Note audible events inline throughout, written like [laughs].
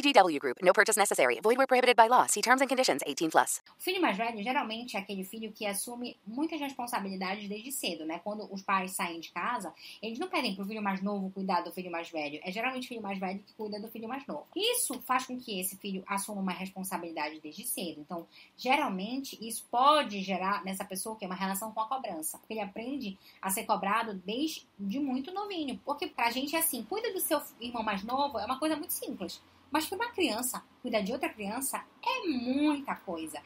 VGW Group. No purchase necessary. Void where prohibited by law. See terms and conditions. 18 plus. O filho mais velho geralmente é aquele filho que assume muitas responsabilidades desde cedo, né? Quando os pais saem de casa, eles não pedem pro filho mais novo cuidar do filho mais velho. É geralmente o filho mais velho que cuida do filho mais novo. Isso faz com que esse filho assuma uma responsabilidade desde cedo. Então, geralmente, isso pode gerar nessa pessoa que é uma relação com a cobrança. Porque ele aprende a ser cobrado desde muito novinho. Porque pra gente é assim, cuida do seu irmão mais novo é uma coisa muito simples. Mas para uma criança, cuidar de outra criança é muita coisa.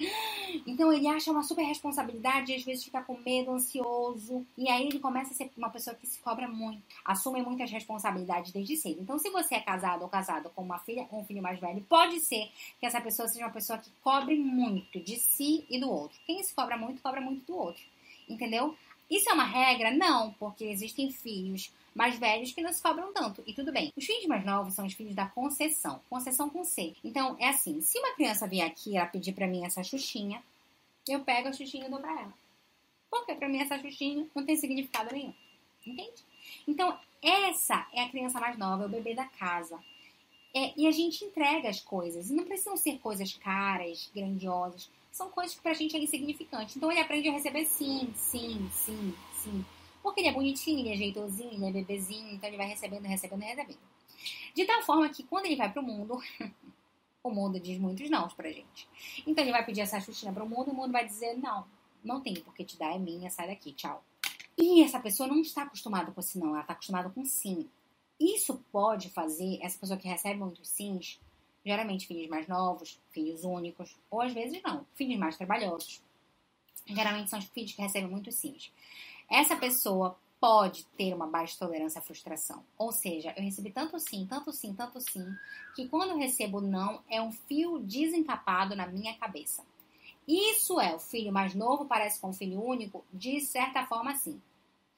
Então ele acha uma super responsabilidade e às vezes fica com medo, ansioso. E aí ele começa a ser uma pessoa que se cobra muito, assume muitas responsabilidades desde cedo. Então, se você é casado ou casado com uma filha ou um filho mais velho, pode ser que essa pessoa seja uma pessoa que cobre muito de si e do outro. Quem se cobra muito, cobra muito do outro. Entendeu? Isso é uma regra? Não, porque existem filhos mais velhos que não se cobram tanto. E tudo bem. Os filhos mais novos são os filhos da concessão. Concessão com C. Então, é assim: se uma criança vier aqui ela pedir pra mim essa xuxinha, eu pego a xuxinha e dou pra ela. Porque pra mim essa xuxinha não tem significado nenhum. Entende? Então, essa é a criança mais nova, é o bebê da casa. É, e a gente entrega as coisas. E não precisam ser coisas caras, grandiosas. São coisas que pra gente é insignificante. Então ele aprende a receber sim, sim, sim, sim. Porque ele é bonitinho, ele é jeitosinho, ele é bebezinho, então ele vai recebendo, recebendo, recebendo. De tal forma que quando ele vai pro mundo, [laughs] o mundo diz muitos não pra gente. Então ele vai pedir essa xuxinha pro mundo e o mundo vai dizer: não, não tem porque te dar, é minha, sai daqui, tchau. E essa pessoa não está acostumada com esse não, ela está acostumada com sim. Isso pode fazer essa pessoa que recebe muitos sims, geralmente filhos mais novos, filhos únicos, ou às vezes não, filhos mais trabalhosos. Geralmente são os filhos que recebem muitos sims. Essa pessoa pode ter uma baixa tolerância à frustração. Ou seja, eu recebi tanto sim, tanto sim, tanto sim, que quando eu recebo não, é um fio desencapado na minha cabeça. Isso é, o filho mais novo parece com o filho único? De certa forma, sim,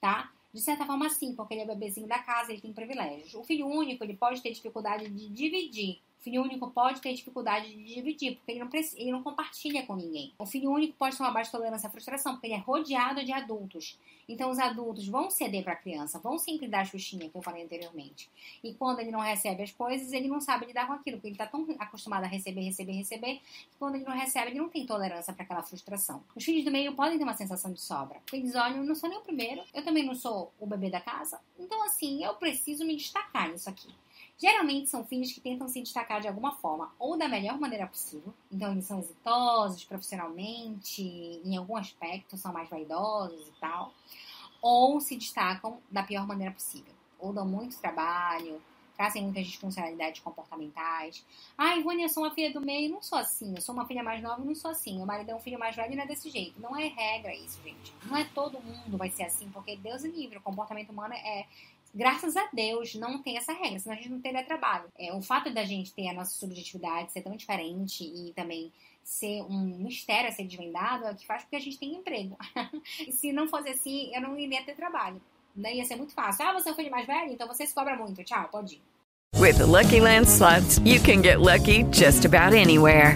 tá? De certa forma, sim, porque ele é bebezinho da casa, ele tem privilégios. O filho único, ele pode ter dificuldade de dividir filho único pode ter dificuldade de dividir, porque ele não, precisa, ele não compartilha com ninguém. O filho único pode ter uma baixa tolerância à frustração, porque ele é rodeado de adultos. Então, os adultos vão ceder para a criança, vão sempre dar a xuxinha, que eu falei anteriormente. E quando ele não recebe as coisas, ele não sabe lidar com aquilo, porque ele está tão acostumado a receber, receber, receber, que quando ele não recebe, ele não tem tolerância para aquela frustração. Os filhos do meio podem ter uma sensação de sobra. Eles olham, eu não sou nem o primeiro, eu também não sou o bebê da casa. Então, assim, eu preciso me destacar nisso aqui. Geralmente são filhos que tentam se destacar de alguma forma, ou da melhor maneira possível. Então, eles são exitosos profissionalmente, em algum aspecto são mais vaidosos e tal. Ou se destacam da pior maneira possível. Ou dão muito trabalho, trazem muitas disfuncionalidades comportamentais. Ah, Ivone, eu sou uma filha do meio, não sou assim. Eu sou uma filha mais nova não sou assim. Meu marido é um filho mais velho não é desse jeito. Não é regra isso, gente. Não é todo mundo vai ser assim, porque Deus é livre. O comportamento humano é Graças a Deus não tem essa regra, senão a gente não teria trabalho. É, o fato da gente ter a nossa subjetividade ser tão diferente e também ser um mistério a ser desvendado é o que faz com que a gente tenha emprego. [laughs] se não fosse assim, eu não iria ter trabalho. Não ia ser muito fácil. Ah, você é o filho mais velho? Então você se cobra muito. Tchau, pode ir. With the Lucky Land slots, you can get lucky just about anywhere.